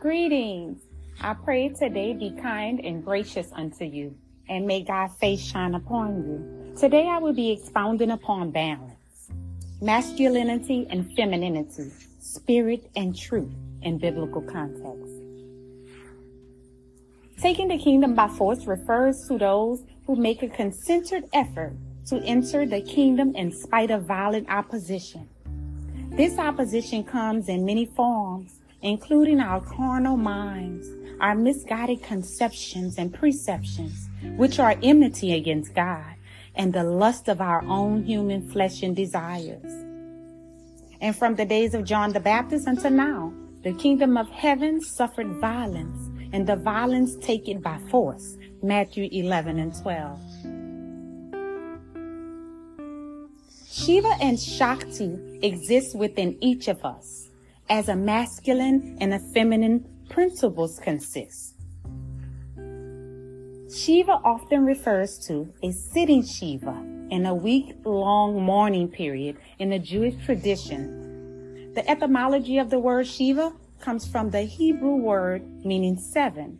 Greetings. I pray today be kind and gracious unto you, and may God's face shine upon you. Today I will be expounding upon balance, masculinity and femininity, spirit and truth in biblical context. Taking the kingdom by force refers to those who make a concentrated effort to enter the kingdom in spite of violent opposition. This opposition comes in many forms including our carnal minds, our misguided conceptions and preceptions, which are enmity against God, and the lust of our own human flesh and desires. And from the days of John the Baptist until now, the kingdom of heaven suffered violence, and the violence take it by force. Matthew 11 and 12. Shiva and Shakti exist within each of us as a masculine and a feminine principles consist. Shiva often refers to a sitting Shiva in a week long mourning period in the Jewish tradition. The etymology of the word Shiva comes from the Hebrew word meaning seven.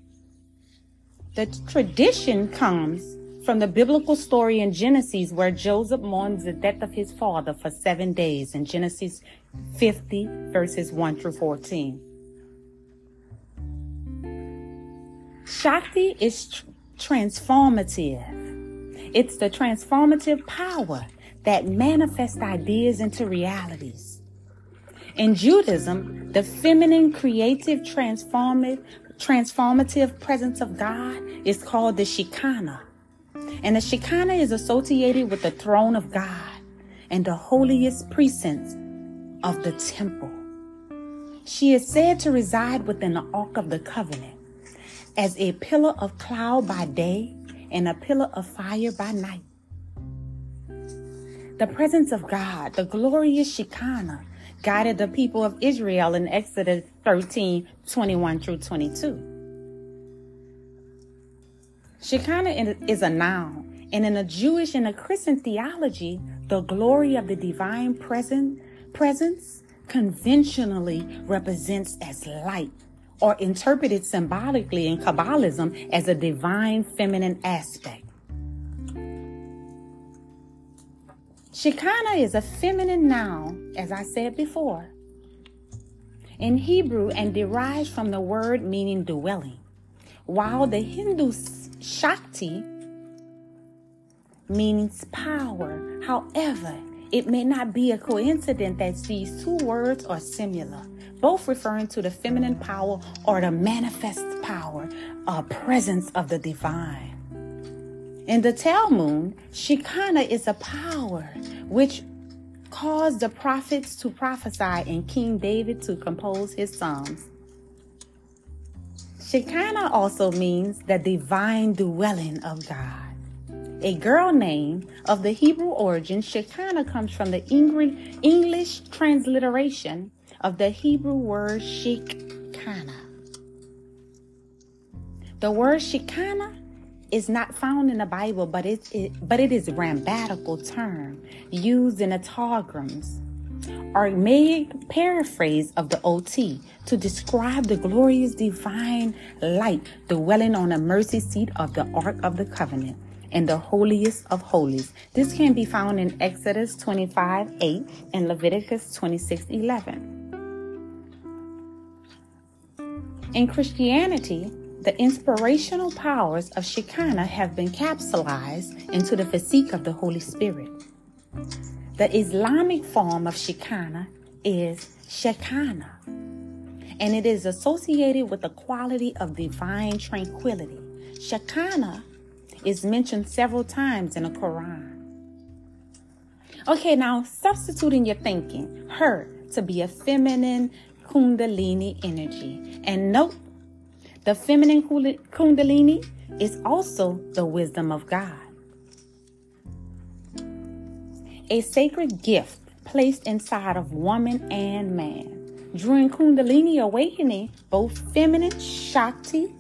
The tradition comes from the biblical story in Genesis where Joseph mourns the death of his father for seven days in Genesis 50 verses 1 through 14. Shakti is tr- transformative. It's the transformative power that manifests ideas into realities. In Judaism, the feminine, creative, transformative, transformative presence of God is called the Shekinah. And the Shekinah is associated with the throne of God and the holiest precincts of the temple. She is said to reside within the Ark of the Covenant as a pillar of cloud by day and a pillar of fire by night. The presence of God, the glorious Shekinah, guided the people of Israel in Exodus 13 21 through 22. Shekinah is a noun, and in a Jewish and a Christian theology, the glory of the divine presence, presence conventionally represents as light or interpreted symbolically in Kabbalism as a divine feminine aspect. Shekinah is a feminine noun, as I said before, in Hebrew and derives from the word meaning dwelling, while the Hindu Shakti means power. However, it may not be a coincidence that these two words are similar, both referring to the feminine power or the manifest power or presence of the divine. In the Talmud, Shekinah is a power which caused the prophets to prophesy and King David to compose his psalms. Shekinah also means the divine dwelling of God. A girl name of the Hebrew origin, Shekinah comes from the English transliteration of the Hebrew word Shekinah. The word Shekinah is not found in the Bible, but it, it but it is a grammatical term used in the Targums Aramaic paraphrase of the OT to describe the glorious divine light dwelling on the mercy seat of the Ark of the Covenant and the holiest of holies. This can be found in Exodus 25 8 and Leviticus 26 11. In Christianity, the inspirational powers of Shekinah have been capsulized into the physique of the Holy Spirit. The Islamic form of Shekinah is Sakinah, and it is associated with the quality of divine tranquility. Shekinah is mentioned several times in the Quran. Okay, now substituting your thinking, her to be a feminine Kundalini energy. And note, the feminine Kundalini is also the wisdom of God a sacred gift placed inside of woman and man. During Kundalini awakening, both feminine Shakti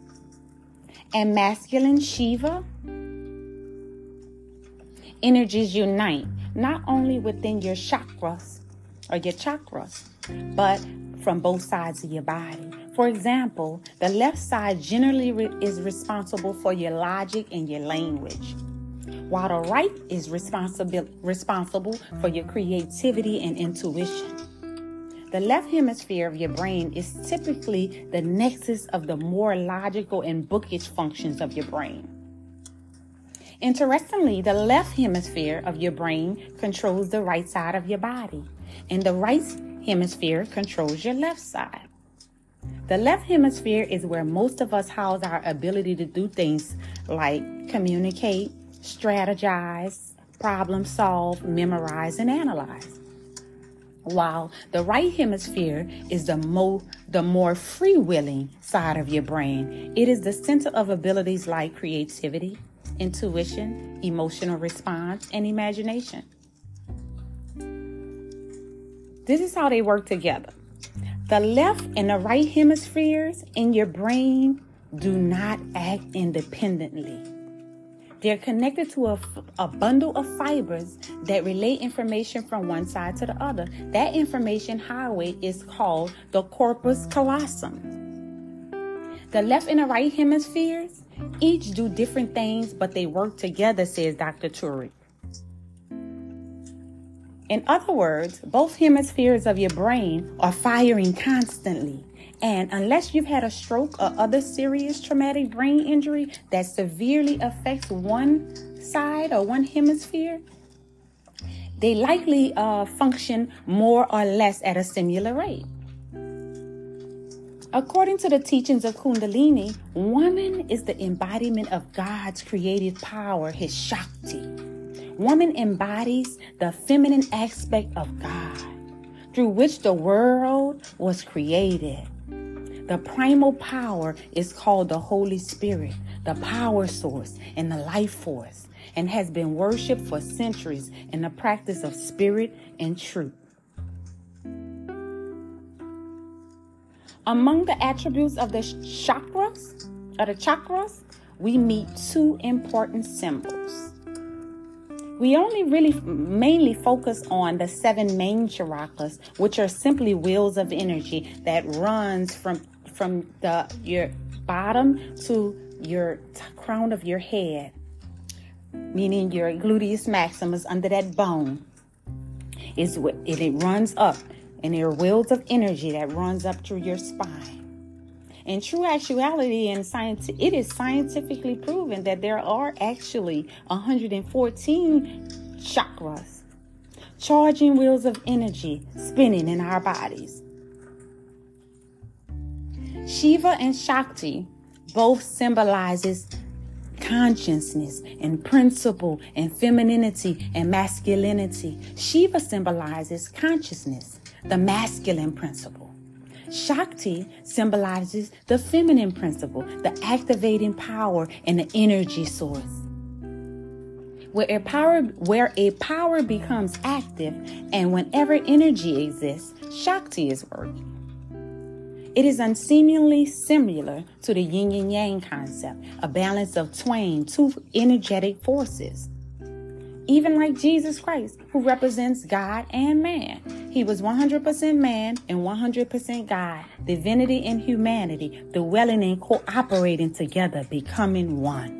and masculine Shiva energies unite not only within your chakras or your chakras, but from both sides of your body. For example, the left side generally re- is responsible for your logic and your language, while the right is responsible responsible for your creativity and intuition. The left hemisphere of your brain is typically the nexus of the more logical and bookish functions of your brain. Interestingly, the left hemisphere of your brain controls the right side of your body, and the right hemisphere controls your left side. The left hemisphere is where most of us house our ability to do things like communicate, strategize, problem solve, memorize, and analyze. While the right hemisphere is the more the more free-willing side of your brain. It is the center of abilities like creativity, intuition, emotional response, and imagination. This is how they work together. The left and the right hemispheres in your brain do not act independently. They're connected to a, a, bundle of fibers that relay information from one side to the other. That information highway is called the corpus callosum. The left and the right hemispheres each do different things, but they work together, says Dr. Turek. In other words, both hemispheres of your brain are firing constantly. And unless you've had a stroke or other serious traumatic brain injury that severely affects one side or one hemisphere, they likely uh, function more or less at a similar rate. According to the teachings of Kundalini, woman is the embodiment of God's creative power, his Shakti. Woman embodies the feminine aspect of God, through which the world was created. The primal power is called the Holy Spirit, the power source and the life force, and has been worshiped for centuries in the practice of spirit and truth. Among the attributes of the chakras, of the chakras, we meet two important symbols. We only really mainly focus on the seven main chakras, which are simply wheels of energy that runs from from the your bottom to your t- crown of your head, meaning your gluteus maximus under that bone. Is it runs up and there are wheels of energy that runs up through your spine. In true actuality, and science, it is scientifically proven that there are actually 114 chakras, charging wheels of energy spinning in our bodies. Shiva and Shakti both symbolizes consciousness and principle and femininity and masculinity. Shiva symbolizes consciousness the masculine principle. Shakti symbolizes the feminine principle, the activating power and the energy source. Where a power where a power becomes active and whenever energy exists, Shakti is working. It is unseemingly similar to the yin and yang concept, a balance of twain, two energetic forces even like Jesus Christ, who represents God and man. He was 100% man and 100% God, divinity and humanity, dwelling and cooperating together, becoming one.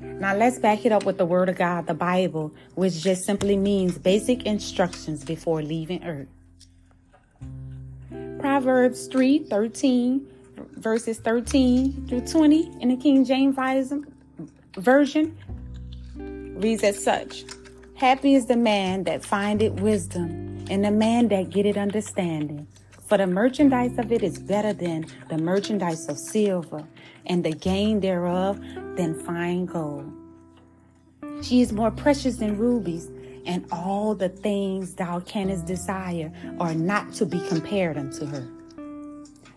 Now let's back it up with the Word of God, the Bible, which just simply means basic instructions before leaving earth. Proverbs 3 13, verses 13 through 20 in the King James version reads as such Happy is the man that findeth wisdom, and the man that getteth understanding. For the merchandise of it is better than the merchandise of silver, and the gain thereof than fine gold. She is more precious than rubies, and all the things thou canst desire are not to be compared unto her.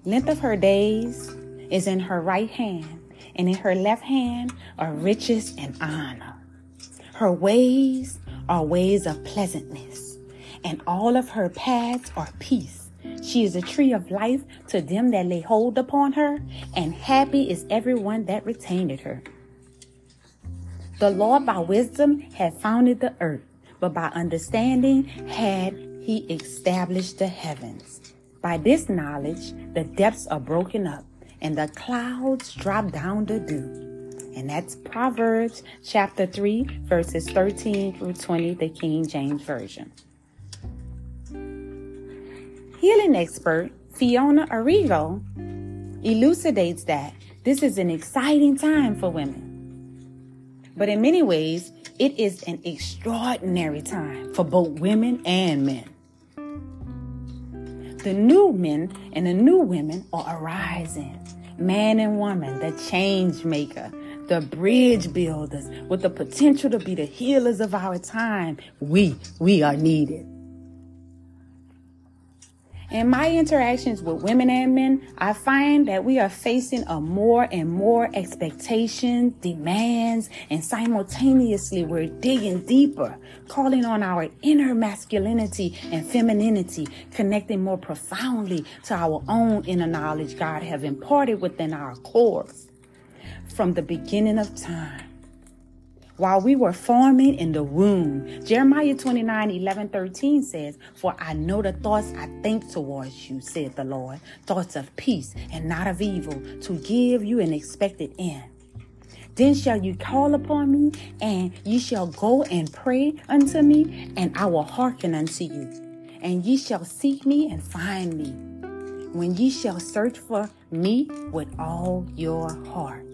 Length of her days is in her right hand, and in her left hand are riches and honor. Her ways are ways of pleasantness, and all of her paths are peace. She is a tree of life to them that lay hold upon her, and happy is everyone that retained her. The Lord by wisdom hath founded the earth, but by understanding had he established the heavens. By this knowledge, the depths are broken up, and the clouds drop down the dew. And that's Proverbs chapter 3, verses 13 through 20, the King James Version. Healing expert Fiona Arrigo elucidates that this is an exciting time for women. But in many ways, it is an extraordinary time for both women and men. The new men and the new women are arising. Man and woman, the change maker, the bridge builders with the potential to be the healers of our time. We, we are needed. In my interactions with women and men, I find that we are facing a more and more expectations, demands, and simultaneously we're digging deeper, calling on our inner masculinity and femininity, connecting more profoundly to our own inner knowledge God have imparted within our cores. From the beginning of time while we were forming in the womb. Jeremiah 29 11 13 says, For I know the thoughts I think towards you, said the Lord, thoughts of peace and not of evil, to give you an expected end. Then shall you call upon me, and ye shall go and pray unto me, and I will hearken unto you. And ye shall seek me and find me, when ye shall search for me with all your heart.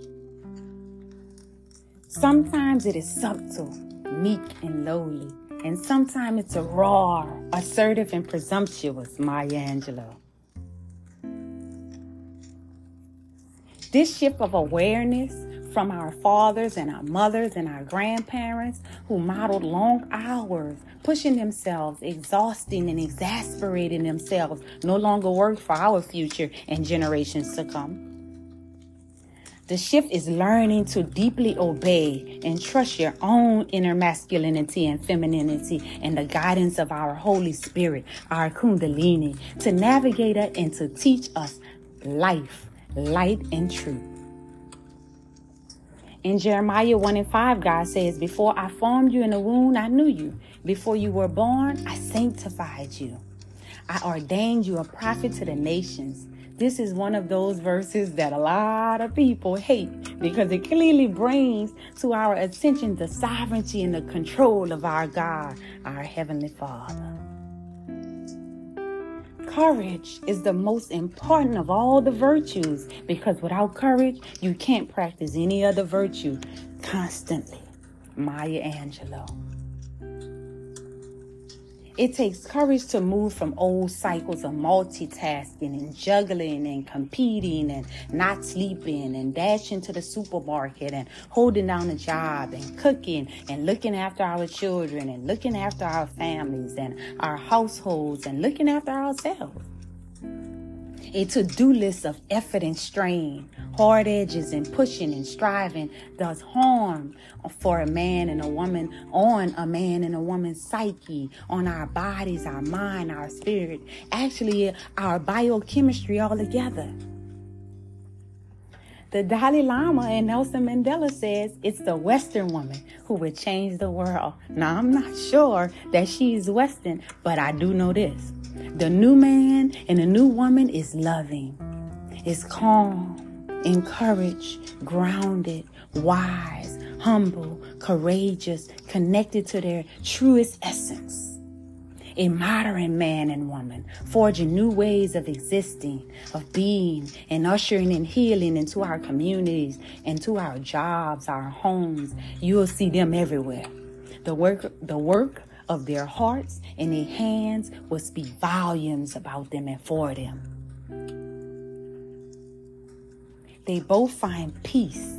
Sometimes it is subtle, meek and lowly, and sometimes it's a raw, assertive and presumptuous Maya Angelou. This shift of awareness from our fathers and our mothers and our grandparents who modeled long hours, pushing themselves, exhausting and exasperating themselves, no longer work for our future and generations to come. The shift is learning to deeply obey and trust your own inner masculinity and femininity and the guidance of our Holy Spirit, our Kundalini, to navigate it and to teach us life, light, and truth. In Jeremiah 1 and 5, God says, Before I formed you in the womb, I knew you. Before you were born, I sanctified you. I ordained you a prophet to the nations. This is one of those verses that a lot of people hate because it clearly brings to our attention the sovereignty and the control of our God, our Heavenly Father. Courage is the most important of all the virtues because without courage, you can't practice any other virtue constantly. Maya Angelou. It takes courage to move from old cycles of multitasking and juggling and competing and not sleeping and dashing to the supermarket and holding down a job and cooking and looking after our children and looking after our families and our households and looking after ourselves a to-do list of effort and strain, hard edges and pushing and striving does harm for a man and a woman on a man and a woman's psyche, on our bodies, our mind, our spirit, actually our biochemistry altogether. The Dalai Lama and Nelson Mandela says it's the Western woman who would change the world. Now I'm not sure that she's Western, but I do know this. The new man and the new woman is loving, is calm, encouraged, grounded, wise, humble, courageous, connected to their truest essence. A modern man and woman, forging new ways of existing, of being, and ushering in healing into our communities, into our jobs, our homes. You will see them everywhere. The work, the work of their hearts and their hands will speak volumes about them and for them. They both find peace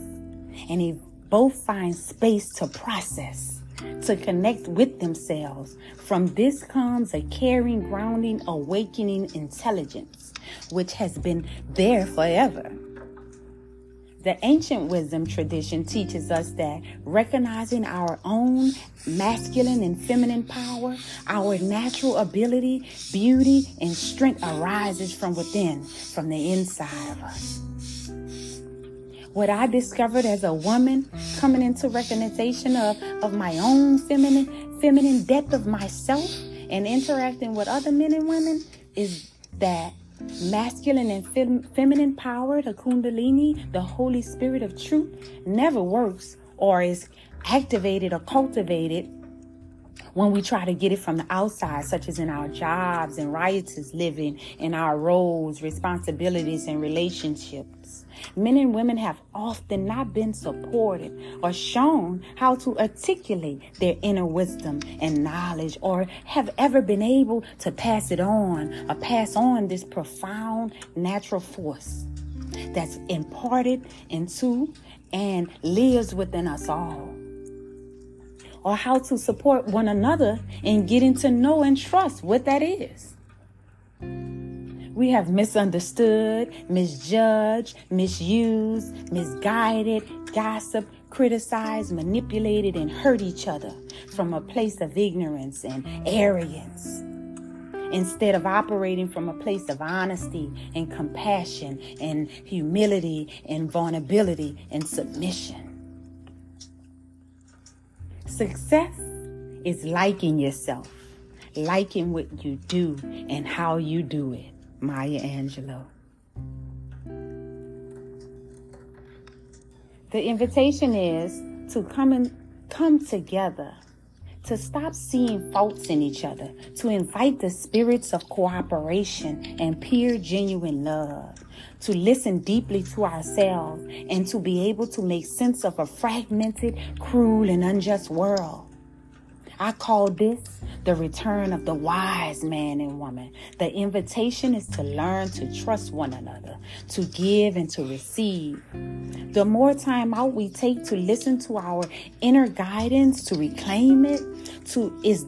and they both find space to process, to connect with themselves. From this comes a caring, grounding, awakening intelligence, which has been there forever. The ancient wisdom tradition teaches us that recognizing our own masculine and feminine power, our natural ability, beauty, and strength arises from within, from the inside of us. What I discovered as a woman coming into recognition of, of my own feminine, feminine depth of myself and interacting with other men and women is that masculine and fem- feminine power, the Kundalini, the Holy Spirit of truth, never works or is activated or cultivated when we try to get it from the outside, such as in our jobs and riotous living, in our roles, responsibilities, and relationships. Men and women have often not been supported or shown how to articulate their inner wisdom and knowledge or have ever been able to pass it on or pass on this profound natural force that's imparted into and lives within us all or how to support one another in getting to know and trust what that is. We have misunderstood, misjudged, misused, misguided, gossiped, criticized, manipulated, and hurt each other from a place of ignorance and arrogance. Instead of operating from a place of honesty and compassion and humility and vulnerability and submission. Success is liking yourself, liking what you do and how you do it. Maya Angelou. The invitation is to come and come together, to stop seeing faults in each other, to invite the spirits of cooperation and pure, genuine love, to listen deeply to ourselves and to be able to make sense of a fragmented, cruel, and unjust world. I call this the return of the wise man and woman. The invitation is to learn to trust one another, to give and to receive. The more time out we take to listen to our inner guidance, to reclaim it, to is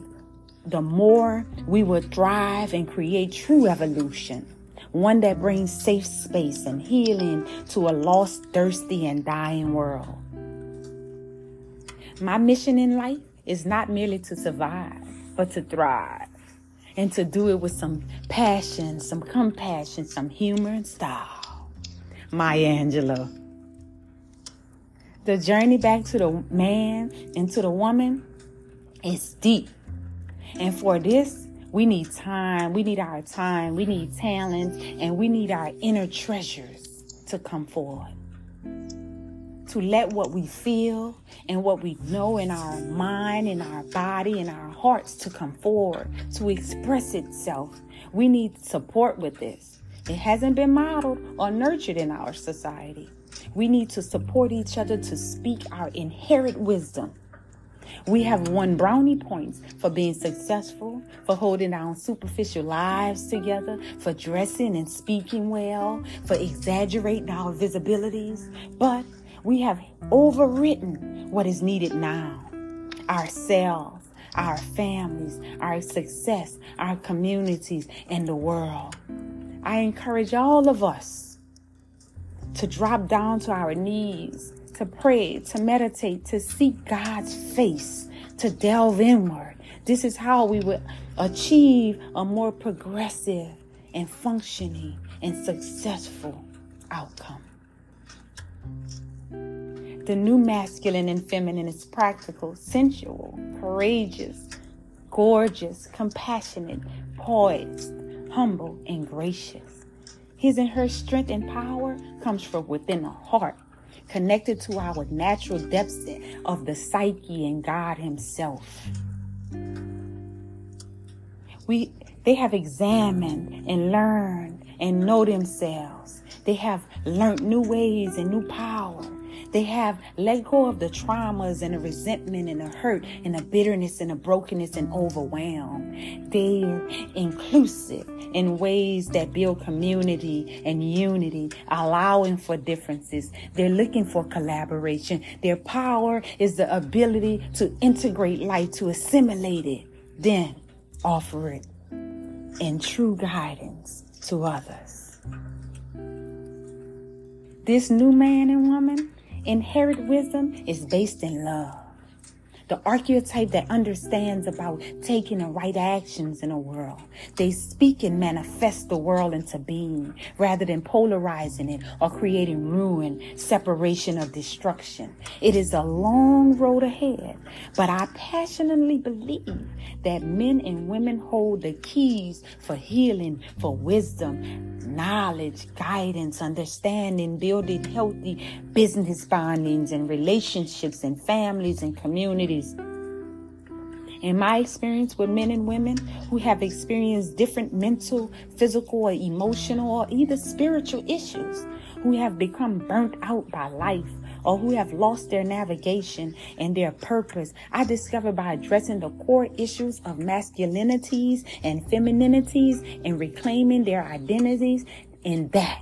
the more we will thrive and create true evolution one that brings safe space and healing to a lost, thirsty, and dying world. My mission in life is not merely to survive, but to thrive and to do it with some passion, some compassion, some humor and style. Maya Angelou. The journey back to the man and to the woman is deep. And for this, we need time. We need our time. We need talent. And we need our inner treasures to come forward. To let what we feel and what we know in our mind, in our body, in our hearts to come forward, to express itself. We need support with this. It hasn't been modeled or nurtured in our society. We need to support each other to speak our inherent wisdom we have won brownie points for being successful, for holding our superficial lives together, for dressing and speaking well, for exaggerating our visibilities. But we have overwritten what is needed now ourselves, our families, our success, our communities, and the world. I encourage all of us to drop down to our knees to pray, to meditate, to seek God's face, to delve inward. This is how we will achieve a more progressive and functioning and successful outcome. The new masculine and feminine is practical, sensual, courageous, gorgeous, compassionate, poised, humble, and gracious. His and her strength and power comes from within the heart connected to our natural depths of the psyche and God Himself. We, they have examined and learned and know themselves. They have learned new ways and new power. They have let go of the traumas and the resentment and the hurt and the bitterness and the brokenness and overwhelm. They're inclusive in ways that build community and unity, allowing for differences. They're looking for collaboration. Their power is the ability to integrate life, to assimilate it, then offer it in true guidance to others. This new man and woman, inherit wisdom is based in love. The archetype that understands about taking the right actions in a world. They speak and manifest the world into being rather than polarizing it or creating ruin, separation, or destruction. It is a long road ahead, but I passionately believe that men and women hold the keys for healing, for wisdom, knowledge, guidance, understanding, building healthy business bondings and relationships and families and communities. In my experience with men and women who have experienced different mental, physical, or emotional, or either spiritual issues, who have become burnt out by life, or who have lost their navigation and their purpose. I discovered by addressing the core issues of masculinities and femininities and reclaiming their identities. And that,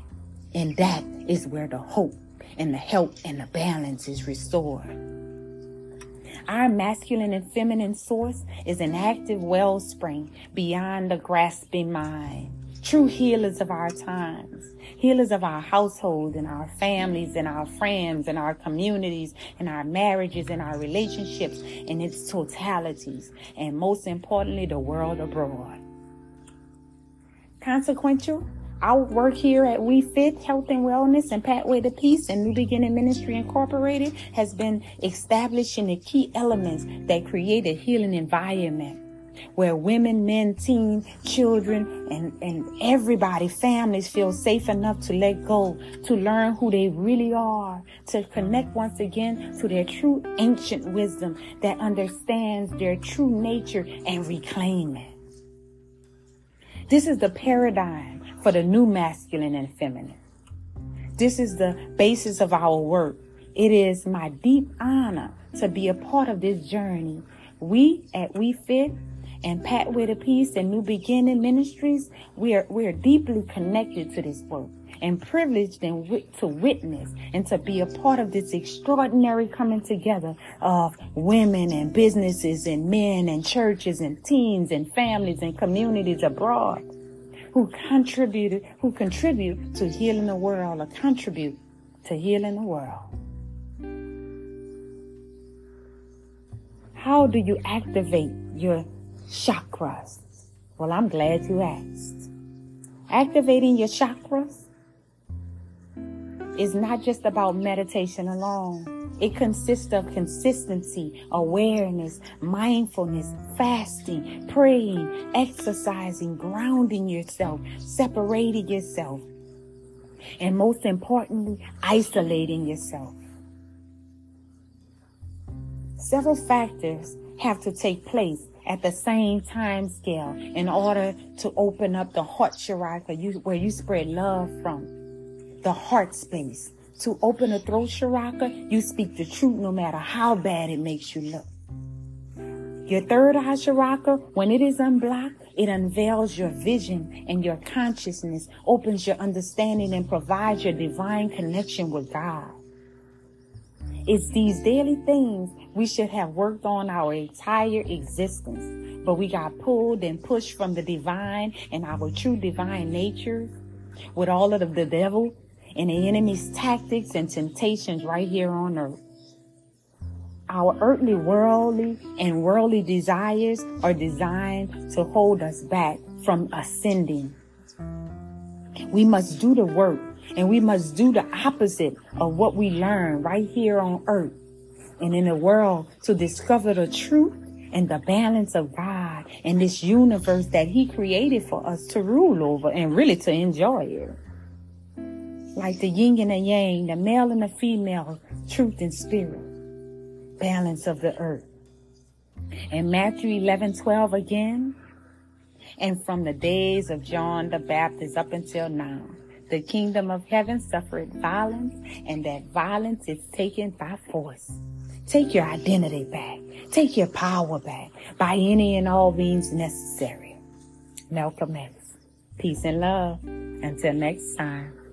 and that is where the hope and the help and the balance is restored. Our masculine and feminine source is an active wellspring beyond the grasping mind. True healers of our times healers of our household and our families and our friends and our communities and our marriages and our relationships in its totalities, and most importantly, the world abroad. Consequential, our work here at We Fit Health and Wellness and Pathway to Peace and New Beginning Ministry Incorporated has been establishing the key elements that create a healing environment where women, men, teens, children, and, and everybody, families feel safe enough to let go, to learn who they really are, to connect once again to their true ancient wisdom that understands their true nature and reclaim it. This is the paradigm for the new masculine and feminine. This is the basis of our work. It is my deep honor to be a part of this journey. We at We Fit and Pathway to Peace and New Beginning Ministries, we are, we are deeply connected to this work and privileged and to witness and to be a part of this extraordinary coming together of women and businesses and men and churches and teens and families and communities abroad who contributed, who contribute to healing the world or contribute to healing the world. How do you activate your chakras? Well, I'm glad you asked. Activating your chakras is not just about meditation alone. It consists of consistency, awareness, mindfulness, fasting, praying, exercising, grounding yourself, separating yourself, and most importantly, isolating yourself. Several factors have to take place at the same time scale in order to open up the heart chakra where you spread love from the heart space to open the throat chakra you speak the truth no matter how bad it makes you look. Your third eye chakra when it is unblocked it unveils your vision and your consciousness opens your understanding and provides your divine connection with god. It's these daily things we should have worked on our entire existence, but we got pulled and pushed from the divine and our true divine nature with all of the devil and the enemy's tactics and temptations right here on earth. Our earthly, worldly, and worldly desires are designed to hold us back from ascending. We must do the work and we must do the opposite of what we learn right here on earth and in the world to discover the truth and the balance of God and this universe that He created for us to rule over and really to enjoy it. Like the yin and the yang, the male and the female, truth and spirit, balance of the earth. And Matthew 11, 12 again. And from the days of John the Baptist up until now, the kingdom of heaven suffered violence, and that violence is taken by force. Take your identity back. Take your power back by any and all means necessary. Malcolm X. Peace and love. Until next time.